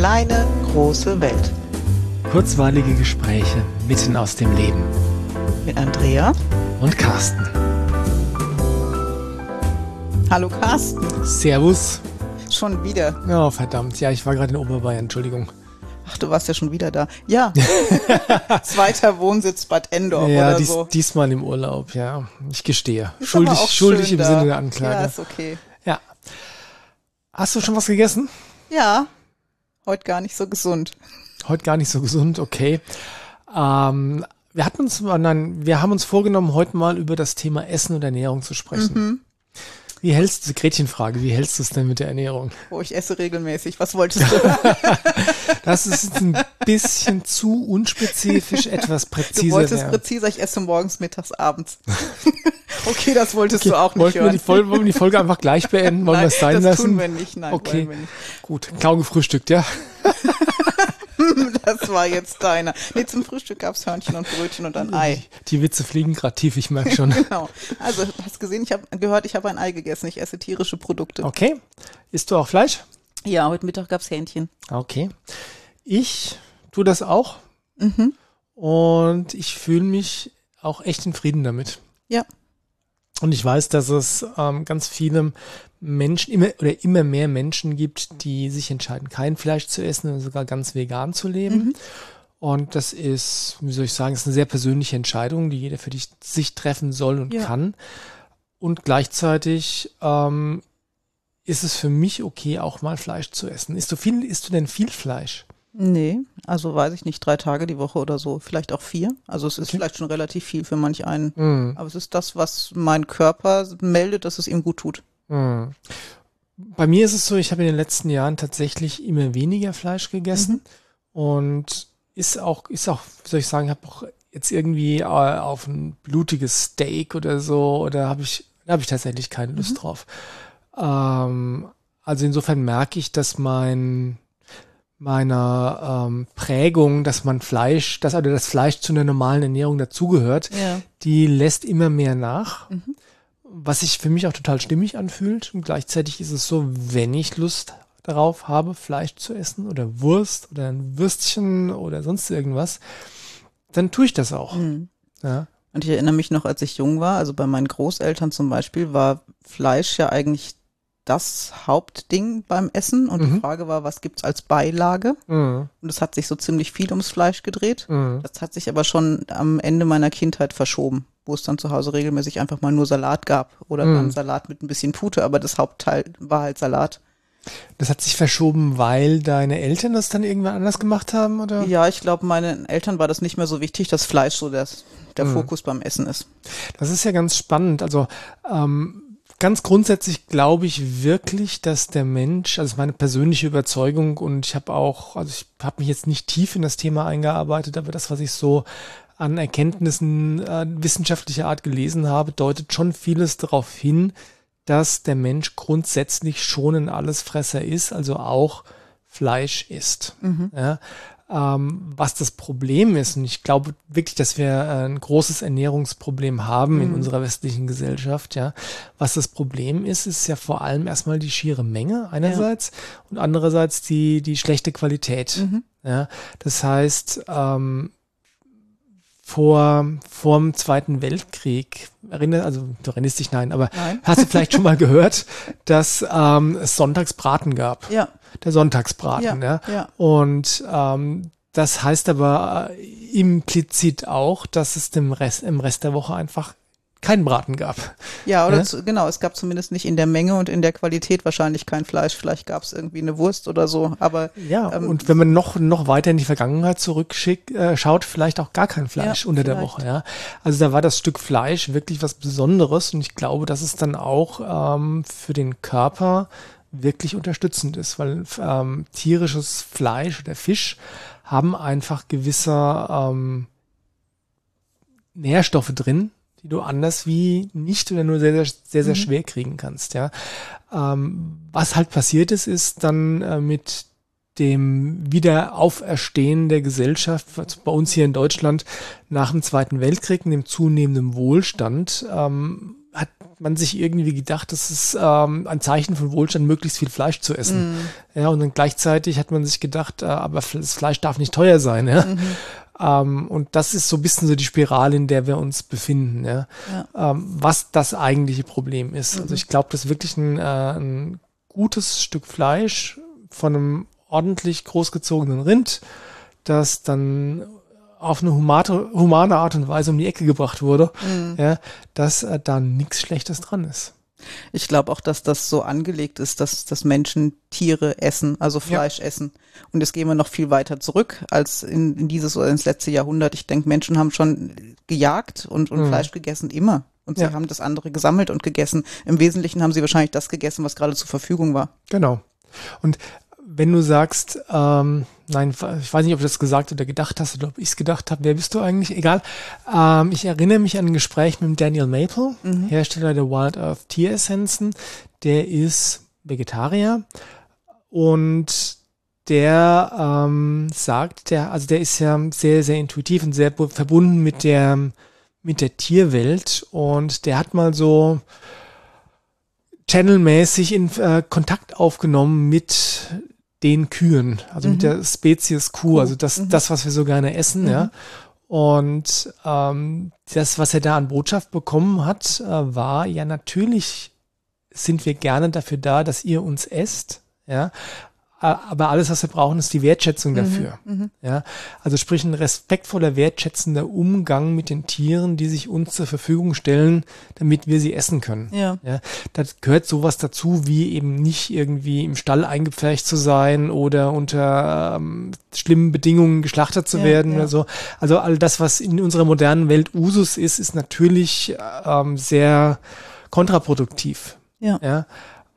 kleine, große Welt. Kurzweilige Gespräche mitten aus dem Leben. Mit Andrea und Carsten. Hallo Carsten. Servus. Schon wieder. Oh, verdammt. Ja, ich war gerade in Oberbayern, Entschuldigung. Ach, du warst ja schon wieder da. Ja. Zweiter Wohnsitz Bad Endorf ja, oder dies, so. diesmal im Urlaub, ja. Ich gestehe. Ist schuldig schuldig im da. Sinne der Anklage. Ja, ist okay. Ja. Hast du schon was gegessen? Ja, heute gar nicht so gesund. Heute gar nicht so gesund, okay. Ähm, wir hatten uns, nein, wir haben uns vorgenommen, heute mal über das Thema Essen und Ernährung zu sprechen. Mhm. Wie hältst du, Gretchenfrage, wie hältst du es denn mit der Ernährung? Oh, ich esse regelmäßig. Was wolltest du? Das ist ein bisschen zu unspezifisch, etwas Du präziser. wolltest werden. präziser, ich esse morgens, mittags, abends. okay, das wolltest du auch nicht Wollten wir, hören. die Folge, wollen wir die Folge einfach gleich beenden? Wollen wir es sein das lassen? tun wir nicht, nein, Okay. wir nicht. Gut, kaum gefrühstückt, ja. Das war jetzt deiner. Nee, zum Frühstück gab's Hörnchen und Brötchen und ein Ei. Die Witze fliegen gerade tief, ich merke schon. Genau. Also, hast gesehen, ich habe gehört, ich habe ein Ei gegessen. Ich esse tierische Produkte. Okay. Isst du auch Fleisch? Ja, heute Mittag gab's Hähnchen. Okay. Ich tue das auch. Mhm. Und ich fühle mich auch echt in Frieden damit. Ja. Und ich weiß, dass es ähm, ganz viele Menschen, immer oder immer mehr Menschen gibt, die sich entscheiden, kein Fleisch zu essen oder sogar ganz vegan zu leben. Mhm. Und das ist, wie soll ich sagen, ist eine sehr persönliche Entscheidung, die jeder für dich, sich treffen soll und Ja. kann. Und gleichzeitig ähm, ist es für mich okay, auch mal Fleisch zu essen. Isst du viel, isst du denn viel Fleisch? Nee, also weiß ich nicht, drei Tage die Woche oder so, vielleicht auch vier. Also es ist Okay. vielleicht schon relativ viel für manch einen. Mm, Aber es ist das, was mein Körper meldet, dass es ihm gut tut. mm. Bei mir ist es so, ich habe in den letzten Jahren tatsächlich immer weniger Fleisch gegessen und ist auch, ist auch, wie soll ich sagen, habe auch jetzt irgendwie äh, auf ein blutiges Steak oder so oder habe ich, da habe ich tatsächlich keine Lust drauf. Ähm, also insofern merke ich, dass mein meiner ähm, Prägung, dass man Fleisch, dass also das Fleisch zu einer normalen Ernährung dazugehört, Ja. die lässt immer mehr nach, Mhm. was sich für mich auch total stimmig anfühlt. Und gleichzeitig ist es so, wenn ich Lust darauf habe, Fleisch zu essen oder Wurst oder ein Würstchen oder sonst irgendwas, dann tue ich das auch. Mhm. Ja. Und ich erinnere mich noch, als ich jung war, also bei meinen Großeltern zum Beispiel, war Fleisch ja eigentlich das Hauptding beim Essen. Und die Mhm. Frage war, was gibt's als Beilage? Mhm. Und es hat sich so ziemlich viel ums Fleisch gedreht. Mhm. Das hat sich aber schon am Ende meiner Kindheit verschoben, wo es dann zu Hause regelmäßig einfach mal nur Salat gab oder Mhm. dann Salat mit ein bisschen Pute, aber das Hauptteil war halt Salat. Das hat sich verschoben, weil deine Eltern das dann irgendwann anders gemacht haben, oder? Ja, ich glaube, meinen Eltern war das nicht mehr so wichtig, dass Fleisch so das, der Mhm. Fokus beim Essen ist. Das ist ja ganz spannend. Also ähm, ganz grundsätzlich glaube ich wirklich, dass der Mensch, also meine persönliche Überzeugung und ich habe auch, also ich habe mich jetzt nicht tief in das Thema eingearbeitet, aber das, was ich so an Erkenntnissen äh, wissenschaftlicher Art gelesen habe, deutet schon vieles darauf hin, dass der Mensch grundsätzlich schon ein Allesfresser ist, also auch Fleisch isst. Ja, ähm, was das Problem ist, und ich glaube wirklich, dass wir äh, ein großes Ernährungsproblem haben in Mhm. unserer westlichen Gesellschaft, ja. Was das Problem ist, ist ja vor allem erstmal die schiere Menge einerseits und andererseits die, die schlechte Qualität. Mhm. Ja. Das heißt, ähm, vor, vor dem Zweiten Weltkrieg, erinner, also du erinnerst dich, nein, aber Nein. hast du vielleicht schon mal gehört, dass ähm, es Sonntagsbraten gab? Ja, Der Sonntagsbraten, ja. ja. Und ähm, das heißt aber äh, implizit auch, dass es dem Rest, im Rest der Woche einfach keinen Braten gab. Ja, oder Ja? Zu, genau, es gab zumindest nicht in der Menge und in der Qualität wahrscheinlich kein Fleisch. Vielleicht gab es irgendwie eine Wurst oder so, aber Ja, Ähm, und wenn man noch, noch weiter in die Vergangenheit zurückschaut, äh, schaut, vielleicht auch gar kein Fleisch Ja, unter der vielleicht. Woche. Ja. Also da war das Stück Fleisch wirklich was Besonderes und ich glaube, dass es dann auch ähm, für den Körper wirklich unterstützend ist, weil ähm, tierisches Fleisch oder Fisch haben einfach gewisse ähm, Nährstoffe drin, die du anders wie nicht oder nur sehr, sehr, sehr, sehr Mhm. schwer kriegen kannst. Ja. Ähm, was halt passiert ist, ist dann äh, mit dem Wiederauferstehen der Gesellschaft, bei uns hier in Deutschland nach dem Zweiten Weltkrieg und dem zunehmenden Wohlstand, ähm, hat man sich irgendwie gedacht, das ist ähm, ein Zeichen von Wohlstand, möglichst viel Fleisch zu essen. Mhm. Ja, und dann gleichzeitig hat man sich gedacht, äh, aber das Fleisch darf nicht teuer sein. Ja? Mhm. Ähm, und das ist so ein bisschen so die Spirale, in der wir uns befinden. Ja? ja. Ähm, was das eigentliche Problem ist. Mhm. Also ich glaube, das ist wirklich ein, äh, ein gutes Stück Fleisch von einem ordentlich großgezogenen Rind, das dann auf eine humane, humane Art und Weise um die Ecke gebracht wurde, mhm. ja, dass äh, da nichts Schlechtes dran ist. Ich glaube auch, dass das so angelegt ist, dass, dass Menschen Tiere essen, also Fleisch ja. essen. Und jetzt gehen wir noch viel weiter zurück als in, in dieses oder ins letzte Jahrhundert. Ich denke, Menschen haben schon gejagt und, und mhm. Fleisch gegessen, immer. Und sie ja. haben das andere gesammelt und gegessen. Im Wesentlichen haben sie wahrscheinlich das gegessen, was gerade zur Verfügung war. Genau. Und wenn du sagst, ähm, nein, ich weiß nicht, ob du das gesagt oder gedacht hast oder ob ich es gedacht habe, wer bist du eigentlich? Egal. Ähm, ich erinnere mich an ein Gespräch mit Daniel Maple, mhm. Hersteller der Wild Earth Tieressenzen. Der ist Vegetarier und der ähm, sagt, der, also der ist ja sehr, sehr intuitiv und sehr verbunden mit der, mit der Tierwelt und der hat mal so channelmäßig in äh, Kontakt aufgenommen mit den Kühen, also mhm. mit der Spezies Kuh, also das, mhm. das, was wir so gerne essen, mhm. ja. Und ähm, das, was er da an Botschaft bekommen hat, äh, war ja natürlich sind wir gerne dafür da, dass ihr uns esst, ja. Aber alles, was wir brauchen, ist die Wertschätzung mhm, dafür. Mhm, ja, also sprich ein respektvoller, wertschätzender Umgang mit den Tieren, die sich uns zur Verfügung stellen, damit wir sie essen können. Ja. ja das gehört sowas dazu, wie eben nicht irgendwie im Stall eingepfercht zu sein oder unter ähm, schlimmen Bedingungen geschlachtet zu ja, werden ja. oder so. Also all das, was in unserer modernen Welt Usus ist, ist natürlich ähm, sehr kontraproduktiv. Ja. ja.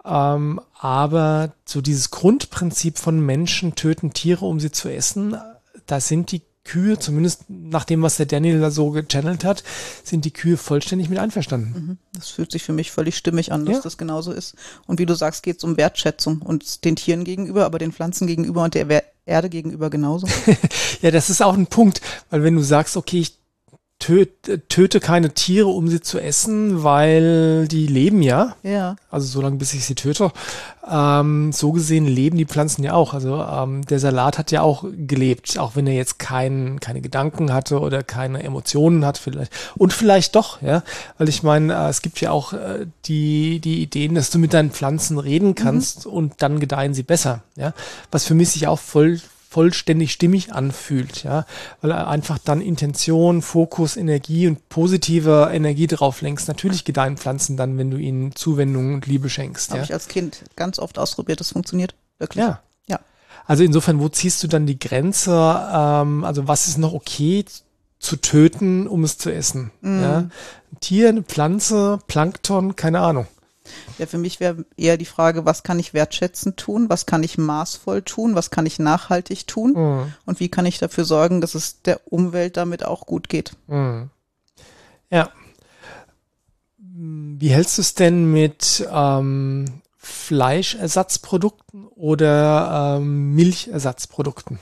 Ähm, aber so dieses Grundprinzip von Menschen töten Tiere, um sie zu essen, da sind die Kühe, zumindest nach dem, was der Daniel da so gechannelt hat, sind die Kühe vollständig mit einverstanden. Mhm. Das fühlt sich für mich völlig stimmig an, dass ja. das genauso ist. Und wie du sagst, geht es um Wertschätzung und den Tieren gegenüber, aber den Pflanzen gegenüber und der Erde gegenüber genauso. ja, das ist auch ein Punkt, weil wenn du sagst, okay, ich töte keine Tiere, um sie zu essen, weil die leben ja. Ja. Also so lange, bis ich sie töte. Ähm, so gesehen leben die Pflanzen ja auch. Also ähm, der Salat hat ja auch gelebt, auch wenn er jetzt kein, keine Gedanken hatte oder keine Emotionen hat vielleicht. Und vielleicht doch, ja. Weil ich meine, äh, es gibt ja auch äh, die, die Ideen, dass du mit deinen Pflanzen reden kannst mhm. und dann gedeihen sie besser. Ja. Was für mich sich auch voll vollständig stimmig anfühlt, ja, weil er einfach dann Intention, Fokus, Energie und positive Energie drauf lenkst. Natürlich gedeihen Pflanzen dann, wenn du ihnen Zuwendung und Liebe schenkst. Habe ja. ich als Kind ganz oft ausprobiert, das funktioniert wirklich. Ja. Ja. Also insofern, wo ziehst du dann die Grenze? Ähm, also was ist noch okay zu töten, um es zu essen? Mm. Ja? Ein Tier, eine Pflanze, Plankton, keine Ahnung. Ja, für mich wäre eher die Frage, was kann ich wertschätzend tun, was kann ich maßvoll tun, was kann ich nachhaltig tun mhm. und wie kann ich dafür sorgen, dass es der Umwelt damit auch gut geht. Mhm. Ja. Wie hältst du es denn mit ähm, Fleischersatzprodukten oder ähm, Milchersatzprodukten?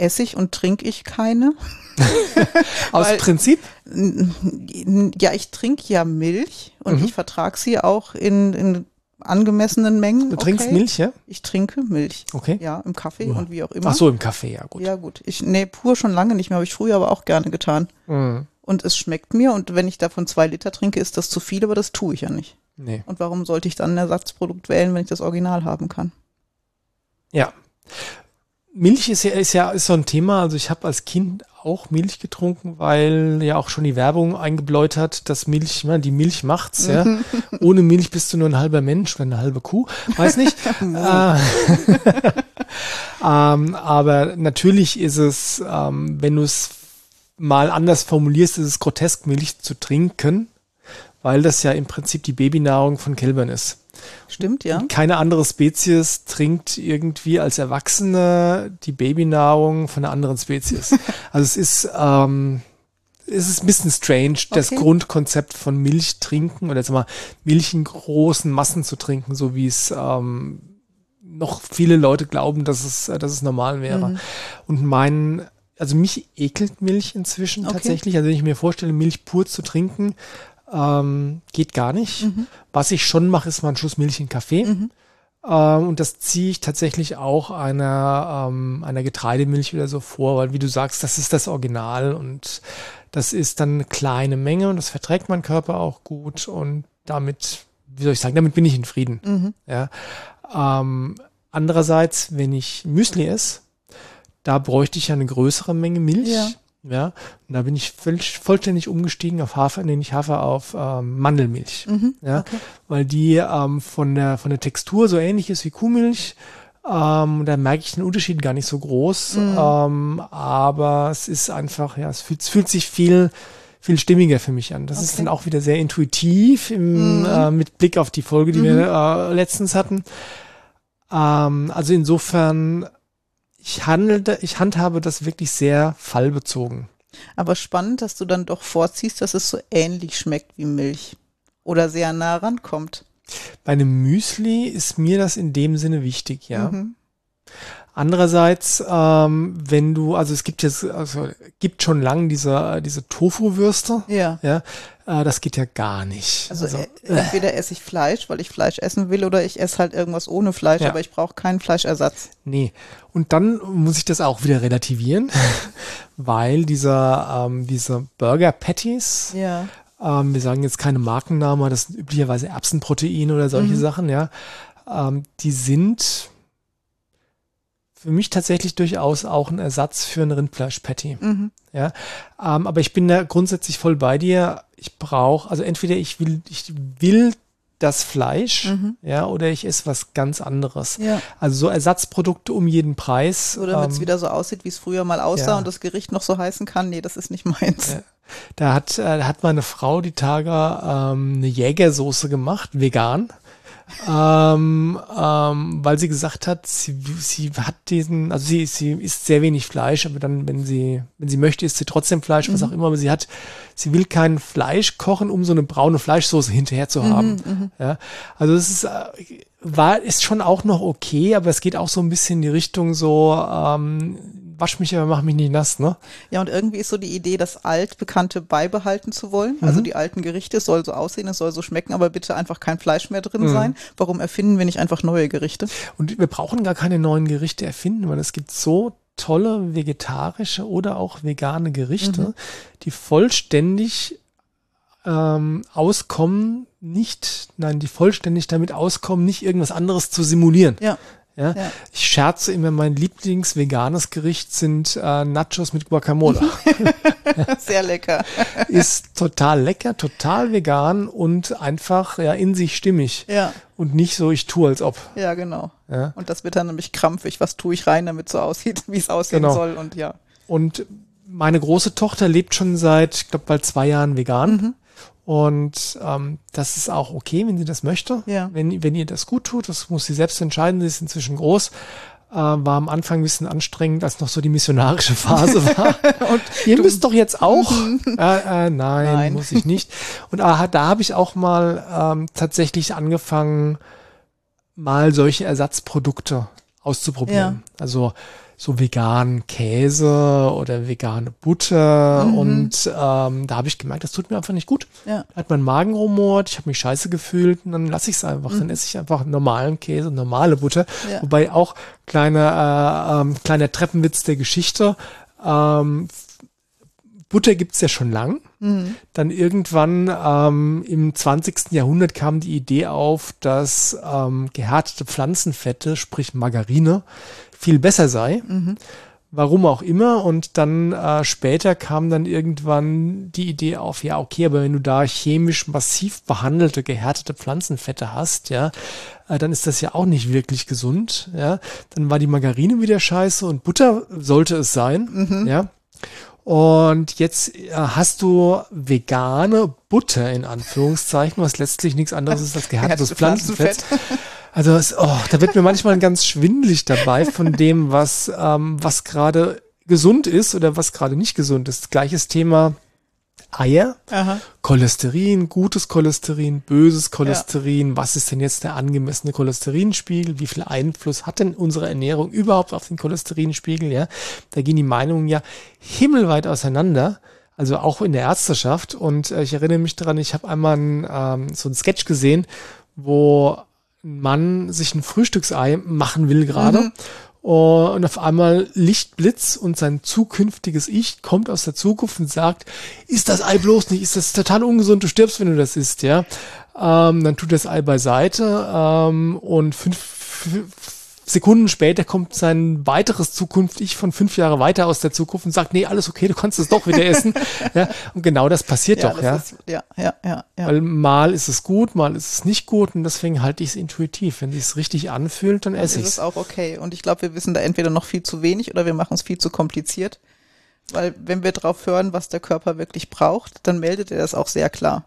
Esse ich und trinke ich keine. Aus Weil, Prinzip? Ja, ich trinke ja Milch und mhm. ich vertrage sie auch in, in angemessenen Mengen. Du trinkst okay. Milch, ja? Ich trinke Milch. Okay. Ja, im Kaffee ja. und wie auch immer. Ach so, im Kaffee, ja gut. Ja gut. Ich nee, pur schon lange nicht mehr, habe ich früher aber auch gerne getan. Mhm. Und es schmeckt mir und wenn ich davon zwei Liter trinke, ist das zu viel, aber das tue ich ja nicht. Nee. Und warum sollte ich dann ein Ersatzprodukt wählen, wenn ich das Original haben kann? Ja. Milch ist ja, ist ja ist so ein Thema. Also ich habe als Kind auch Milch getrunken, weil ja auch schon die Werbung eingebläut hat, dass Milch, man, die Milch macht's, ja. Ohne Milch bist du nur ein halber Mensch oder eine halbe Kuh, weiß nicht. äh, ähm, aber natürlich ist es, ähm, wenn du es mal anders formulierst, ist es grotesk, Milch zu trinken, weil das ja im Prinzip die Babynahrung von Kälbern ist. Stimmt, ja. Keine andere Spezies trinkt irgendwie als Erwachsene die Babynahrung von einer anderen Spezies. also es ist, ähm, es ist ein bisschen strange, okay. das Grundkonzept von Milch trinken oder jetzt mal Milch in großen Massen zu trinken, so wie es ähm, noch viele Leute glauben, dass es, dass es normal wäre. Mhm. Und mein, also mich ekelt Milch inzwischen okay. tatsächlich. Also wenn ich mir vorstelle, Milch pur zu trinken, Ähm, geht gar nicht. Mhm. Was ich schon mache, ist mal einen Schuss Milch in Kaffee. Mhm. Ähm, und das ziehe ich tatsächlich auch einer, ähm, einer Getreidemilch wieder so vor, weil wie du sagst, das ist das Original und das ist dann eine kleine Menge und das verträgt mein Körper auch gut und damit, wie soll ich sagen, damit bin ich in Frieden. Mhm. Ja. Ähm, andererseits, wenn ich Müsli esse, da bräuchte ich ja eine größere Menge Milch. Ja. Ja, und da bin ich vollständig umgestiegen auf Hafer, nee, nicht Hafer, auf ähm, Mandelmilch. Mhm, ja, okay. weil die ähm, von der von der Textur so ähnlich ist wie Kuhmilch. Ähm, da merke ich den Unterschied gar nicht so groß. Mhm. Ähm, aber es ist einfach, ja, es fühlt, es fühlt sich viel viel stimmiger für mich an. Das okay. ist dann auch wieder sehr intuitiv im, mhm. äh, mit Blick auf die Folge, die mhm. wir äh, letztens hatten. Ähm, also insofern ich handelte, ich handhabe das wirklich sehr fallbezogen. Aber spannend, dass du dann doch vorziehst, dass es so ähnlich schmeckt wie Milch oder sehr nah rankommt. Bei einem Müsli ist mir das in dem Sinne wichtig, ja. Mhm. Andererseits, ähm, wenn du, also es gibt jetzt, also gibt schon lang diese, diese Tofu-Würste. Ja. Ja. Äh, das geht ja gar nicht. Also, also äh, entweder esse ich Fleisch, weil ich Fleisch essen will, oder ich esse halt irgendwas ohne Fleisch, ja. aber ich brauche keinen Fleischersatz. Nee. Und dann muss ich das auch wieder relativieren, weil dieser, ähm, diese Burger Patties, ja. ähm, wir sagen jetzt keine Markennamen, das sind üblicherweise Erbsenprotein oder solche mhm. Sachen, ja. Ähm, die sind für mich tatsächlich durchaus auch ein Ersatz für ein Rindfleisch-Patty. Mhm. Ja, ähm, aber ich bin da grundsätzlich voll bei dir. Ich brauche, also entweder ich will, ich will das Fleisch, mhm. ja, oder ich esse was ganz anderes. Ja. Also so Ersatzprodukte um jeden Preis. Oder damit es ähm, wieder so aussieht, wie es früher mal aussah ja. und das Gericht noch so heißen kann. Nee, das ist nicht meins. Ja. Da hat, äh, hat meine Frau die Tage ähm, eine Jägersoße gemacht, vegan ähm, ähm, weil sie gesagt hat, sie, sie hat diesen, also sie, sie isst sehr wenig Fleisch, aber dann, wenn sie, wenn sie möchte, isst sie trotzdem Fleisch, mhm. was auch immer, aber sie hat, sie will kein Fleisch kochen, um so eine braune Fleischsoße hinterher zu haben. Mhm, mhm. ja, also es ist, äh, war, ist schon auch noch okay, aber es geht auch so ein bisschen in die Richtung so, ähm, wasch mich, aber mach mich nicht nass, ne? Ja, und irgendwie ist so die Idee, das Altbekannte beibehalten zu wollen. Also mhm. Also die alten Gerichte, es soll so aussehen, es soll so schmecken, aber bitte einfach kein Fleisch mehr drin mhm. sein. Warum erfinden wir nicht einfach neue Gerichte? Und wir brauchen gar keine neuen Gerichte erfinden, weil es gibt so tolle vegetarische oder auch vegane Gerichte, mhm. die vollständig ähm, auskommen, nicht, nein, die vollständig damit auskommen, nicht irgendwas anderes zu simulieren. Ja. Ja? ja? Ich scherze immer, mein Lieblings-veganes Gericht sind äh, Nachos mit Guacamole. Sehr lecker. Ist total lecker, total vegan und einfach ja in sich stimmig. Ja. Und nicht so, ich tue als ob. Ja, genau. Ja? Und das wird dann nämlich krampfig. Was tue ich rein, damit es so aussieht, wie es aussehen genau. soll und ja. Und meine große Tochter lebt schon seit, ich glaube, bald zwei Jahren vegan. Mhm. Und ähm, das ist auch okay, wenn sie das möchte. Ja. Wenn, wenn ihr das gut tut, das muss sie selbst entscheiden, sie ist inzwischen groß. Äh, war am Anfang ein bisschen anstrengend, als noch so die missionarische Phase war. und ihr müsst doch jetzt auch. Mhm. äh, äh, nein, nein, muss ich nicht. Und äh, da habe ich auch mal ähm, tatsächlich angefangen, mal solche Ersatzprodukte auszuprobieren. Ja. Also so veganen Käse oder vegane Butter mhm. und ähm, da habe ich gemerkt, das tut mir einfach nicht gut. Ja. Hat mein Magen rumort, ich habe mich scheiße gefühlt und dann lasse ich es einfach. Mhm. Dann esse ich einfach normalen Käse, normale Butter. Ja. Wobei auch kleiner, äh, ähm, kleiner Treppenwitz der Geschichte. Ähm, Butter gibt's ja schon lang. Mhm. Dann irgendwann ähm, im 20. Jahrhundert kam die Idee auf, dass ähm, gehärtete Pflanzenfette, sprich Margarine, viel besser sei. Mhm. Warum auch immer. Und dann äh, später kam dann irgendwann die Idee auf, ja, okay, aber wenn du da chemisch massiv behandelte, gehärtete Pflanzenfette hast, ja, äh, dann ist das ja auch nicht wirklich gesund. Ja. Dann war die Margarine wieder scheiße und Butter sollte es sein. Mhm. Ja. Und jetzt äh, hast du vegane Butter in Anführungszeichen, was letztlich nichts anderes ist als gehärtetes Pflanzenfett. Also es, oh, da wird mir manchmal ganz schwindlig dabei von dem, was, ähm, was gerade gesund ist oder was gerade nicht gesund ist. Gleiches Thema Eier, Aha. Cholesterin, gutes Cholesterin, böses Cholesterin. Ja. Was ist denn jetzt der angemessene Cholesterinspiegel? Wie viel Einfluss hat denn unsere Ernährung überhaupt auf den Cholesterinspiegel? Ja, da gehen die Meinungen ja himmelweit auseinander. Also auch in der Ärzteschaft. Und äh, ich erinnere mich daran, ich habe einmal ein, ähm, so ein Sketch gesehen, wo ein Mann sich ein Frühstücksei machen will gerade. Mhm. Und auf einmal Lichtblitz und sein zukünftiges Ich kommt aus der Zukunft und sagt, ist das Ei bloß nicht, ist das total ungesund, du stirbst, wenn du das isst, ja. Ähm, dann tut das Ei beiseite ähm, und fünf, Sekunden später kommt sein weiteres Zukunft-Ich von fünf Jahre weiter aus der Zukunft und sagt, nee, alles okay, du kannst es doch wieder essen. ja, und genau das passiert ja, doch, ja. Ist, ja. Ja, ja, ja. Weil mal ist es gut, mal ist es nicht gut und deswegen halte ich es intuitiv. Wenn sich es richtig anfühlt, dann esse ich es. ist auch okay. Und ich glaube, wir wissen da entweder noch viel zu wenig oder wir machen es viel zu kompliziert. Weil wenn wir drauf hören, was der Körper wirklich braucht, dann meldet er das auch sehr klar.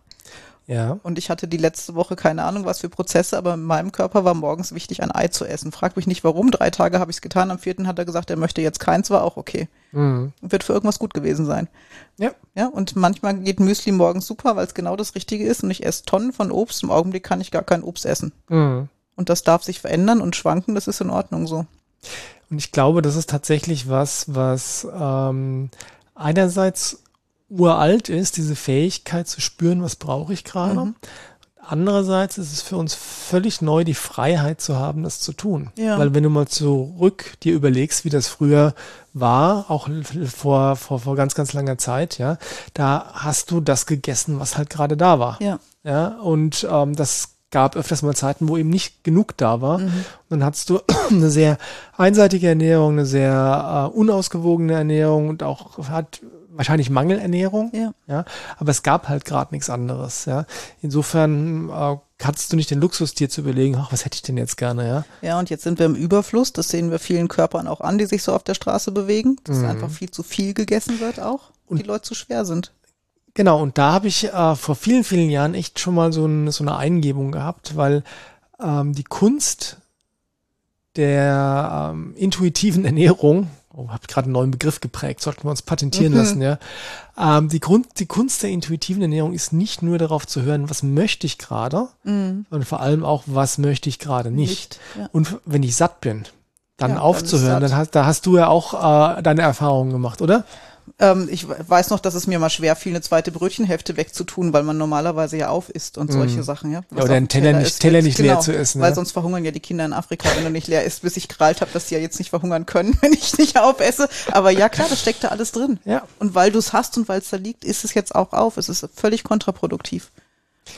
Ja. Und ich hatte die letzte Woche keine Ahnung, was für Prozesse, aber in meinem Körper war morgens wichtig, ein Ei zu essen. Frag mich nicht warum. Drei Tage habe ich es getan. Am vierten hat er gesagt, er möchte jetzt keins, war auch okay. Mhm. Wird für irgendwas gut gewesen sein. Ja. Ja, und manchmal geht Müsli morgens super, weil es genau das Richtige ist und ich esse Tonnen von Obst. Im Augenblick kann ich gar kein Obst essen. Mhm. Und das darf sich verändern und schwanken, das ist in Ordnung so. Und ich glaube, das ist tatsächlich was, was ähm, einerseits uralt ist, diese Fähigkeit zu spüren, was brauche ich gerade. Mhm. Andererseits ist es für uns völlig neu, die Freiheit zu haben, das zu tun. Ja. Weil wenn du mal zurück dir überlegst, wie das früher war, auch vor, vor, vor ganz, ganz langer Zeit, ja, da hast du das gegessen, was halt gerade da war. Ja. Ja, und ähm, das gab öfters mal Zeiten, wo eben nicht genug da war. Mhm. Und dann hattest du eine sehr einseitige Ernährung, eine sehr äh, unausgewogene Ernährung und auch hat wahrscheinlich Mangelernährung. Ja. ja aber es gab halt gerade nichts anderes. Ja. Insofern äh, hattest du nicht den Luxus, dir zu überlegen, ach, was hätte ich denn jetzt gerne, ja? Ja, und jetzt sind wir im Überfluss. Das sehen wir vielen Körpern auch an, die sich so auf der Straße bewegen, dass mhm. einfach viel zu viel gegessen wird auch und die Leute zu schwer sind. Genau, und da habe ich äh, vor vielen, vielen Jahren echt schon mal so, ein, so eine Eingebung gehabt, weil ähm, die Kunst der ähm, intuitiven Ernährung, oh, habe gerade einen neuen Begriff geprägt, sollten wir uns patentieren mhm. lassen, ja. Ähm, die, Grund, die Kunst der intuitiven Ernährung ist nicht nur darauf zu hören, was möchte ich gerade, mhm. sondern vor allem auch, was möchte ich gerade nicht. nicht ja. Und wenn ich satt bin, dann ja, aufzuhören, dann, dann hast, da hast du ja auch äh, deine Erfahrungen gemacht, oder? Ähm, ich weiß noch, dass es mir mal schwer fiel, eine zweite Brötchenhälfte wegzutun, weil man normalerweise ja auf isst und solche mm. Sachen, ja. ja oder einen Teller, Teller, nicht, Teller nicht genau, leer zu essen. Weil ja? sonst verhungern ja die Kinder in Afrika, wenn du nicht leer isst, bis ich gerallt habe, dass sie ja jetzt nicht verhungern können, wenn ich nicht aufesse. Aber ja, klar, das steckt da alles drin. Ja. Und weil du es hast und weil es da liegt, ist es jetzt auch auf. Es ist völlig kontraproduktiv.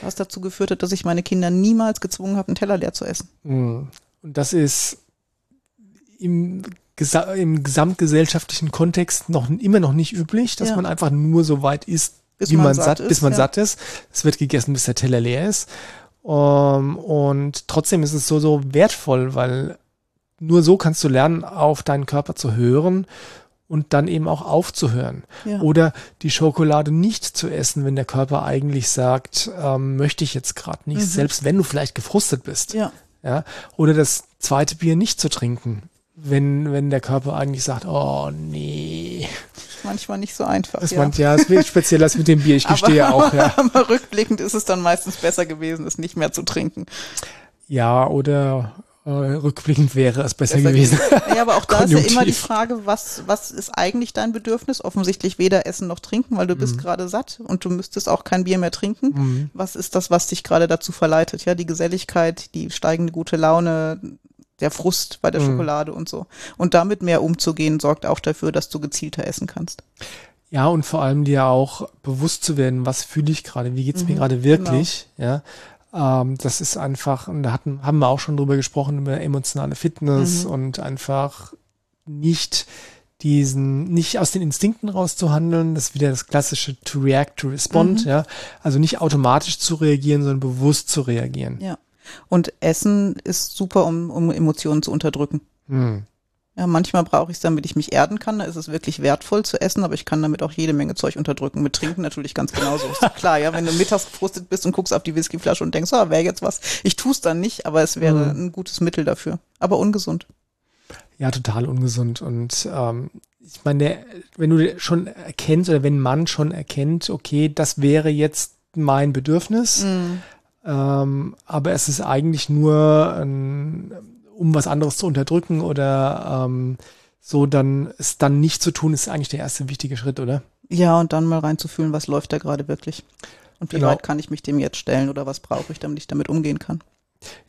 Was dazu geführt hat, dass ich meine Kinder niemals gezwungen habe, einen Teller leer zu essen. Mm. Und das ist im gesa im gesamtgesellschaftlichen Kontext noch immer noch nicht üblich, dass ja. man einfach nur so weit isst, bis wie man, man satt, ist, bis man ja. satt ist. Es wird gegessen, bis der Teller leer ist. Um, ähm, und trotzdem ist es so, so wertvoll, weil nur so kannst du lernen, auf deinen Körper zu hören und dann eben auch aufzuhören. Ja. Oder die Schokolade nicht zu essen, wenn der Körper eigentlich sagt, ähm, möchte ich jetzt gerade nicht, mhm. selbst wenn du vielleicht gefrustet bist. Ja. Ja. Oder das zweite Bier nicht zu trinken, wenn, wenn der Körper eigentlich sagt, oh nee. Manchmal nicht so einfach. Das ja. Man, ja, es wird speziell als mit dem Bier, ich gestehe aber, auch, ja. Aber rückblickend ist es dann meistens besser gewesen, es nicht mehr zu trinken. Ja, oder äh, rückblickend wäre es besser, besser gewesen. Ja, aber auch da ist ja immer die Frage, was, was ist eigentlich dein Bedürfnis? Offensichtlich weder essen noch trinken, weil du mhm. bist gerade satt und du müsstest auch kein Bier mehr trinken. Mhm. Was ist das, was dich gerade dazu verleitet? Ja, die Geselligkeit, die steigende gute Laune, der Frust bei der mhm. Schokolade und so. Und damit mehr umzugehen, sorgt auch dafür, dass du gezielter essen kannst. Ja, und vor allem dir auch bewusst zu werden, was fühle ich gerade, wie geht's mhm, mir gerade wirklich, genau. ja. Ähm, das ist einfach, und da hatten, haben wir auch schon drüber gesprochen, über emotionale Fitness mhm. und einfach nicht diesen, nicht aus den Instinkten rauszuhandeln, das ist wieder das klassische to react, to respond, mhm. ja. Also nicht automatisch zu reagieren, sondern bewusst zu reagieren. Ja. Und Essen ist super, um, um Emotionen zu unterdrücken. Hm. Ja, manchmal brauche ich es, damit ich mich erden kann. Da ist es wirklich wertvoll zu essen, aber ich kann damit auch jede Menge Zeug unterdrücken. Mit Trinken natürlich ganz genauso. Ist klar, ja, wenn du mittags gefrustet bist und guckst auf die Whiskyflasche und denkst, oh, wäre jetzt was. Ich tue es dann nicht, aber es wäre hm. ein gutes Mittel dafür. Aber ungesund. Ja, total ungesund. Und ähm, ich meine, wenn du schon erkennst oder wenn man schon erkennt, okay, das wäre jetzt mein Bedürfnis, mm. Ähm, aber es ist eigentlich nur, ein, um was anderes zu unterdrücken oder ähm, so dann es dann nicht zu tun, ist eigentlich der erste wichtige Schritt, oder? Ja, und dann mal reinzufühlen, was läuft da gerade wirklich. Und wie Genau. weit kann ich mich dem jetzt stellen oder was brauche ich, damit ich damit umgehen kann.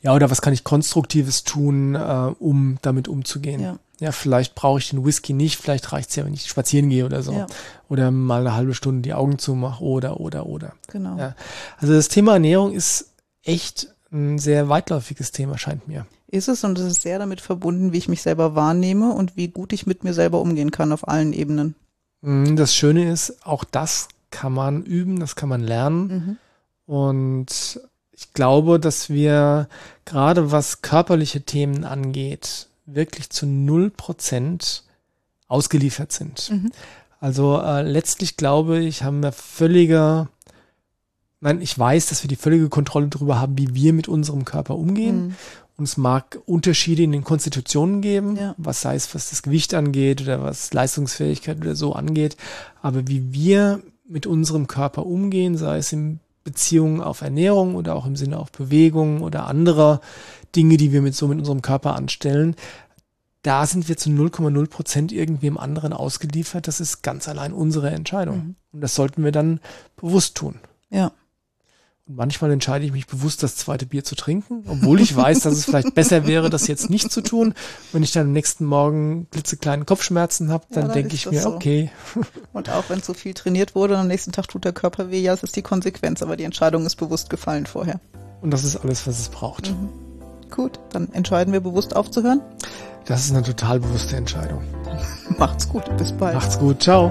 Ja, oder was kann ich Konstruktives tun, äh, um damit umzugehen? Ja. Ja, vielleicht brauche ich den Whisky nicht, vielleicht reicht es ja, wenn ich spazieren gehe oder so. Ja. Oder mal eine halbe Stunde die Augen zumache oder, oder, oder. Genau. Ja. Also das Thema Ernährung ist echt ein sehr weitläufiges Thema, scheint mir. Ist es und es ist sehr damit verbunden, wie ich mich selber wahrnehme und wie gut ich mit mir selber umgehen kann auf allen Ebenen. Mm, Das Schöne ist, auch das kann man üben, das kann man lernen. Mhm. Und ich glaube, dass wir gerade was körperliche Themen angeht, wirklich zu null Prozent ausgeliefert sind. Mhm. Also äh, letztlich glaube ich, haben wir völlige, nein, ich weiß, dass wir die völlige Kontrolle darüber haben, wie wir mit unserem Körper umgehen. Mhm. Und es mag Unterschiede in den Konstitutionen geben, Ja. was sei es, was das Gewicht angeht oder was Leistungsfähigkeit oder so angeht. Aber wie wir mit unserem Körper umgehen, sei es in Beziehung auf Ernährung oder auch im Sinne auf Bewegung oder anderer Dinge, die wir mit so mit unserem Körper anstellen, da sind wir zu 0,0 Prozent irgendwie im anderen ausgeliefert. Das ist ganz allein unsere Entscheidung. Mhm. Und das sollten wir dann bewusst tun. Ja. Und manchmal entscheide ich mich bewusst, das zweite Bier zu trinken, obwohl ich weiß, dass es vielleicht besser wäre, das jetzt nicht zu tun. Wenn ich dann am nächsten Morgen klitzekleine Kopfschmerzen habe, Ja, dann dann denke ich mir, so. okay, Und auch wenn zu viel trainiert wurde und am nächsten Tag tut der Körper weh, ja, es ist die Konsequenz, aber die Entscheidung ist bewusst gefallen vorher. und das ist alles, was es braucht. Mhm. Gut, dann entscheiden wir bewusst aufzuhören. Das ist eine total bewusste Entscheidung. Macht's gut, bis bald. Macht's gut, ciao.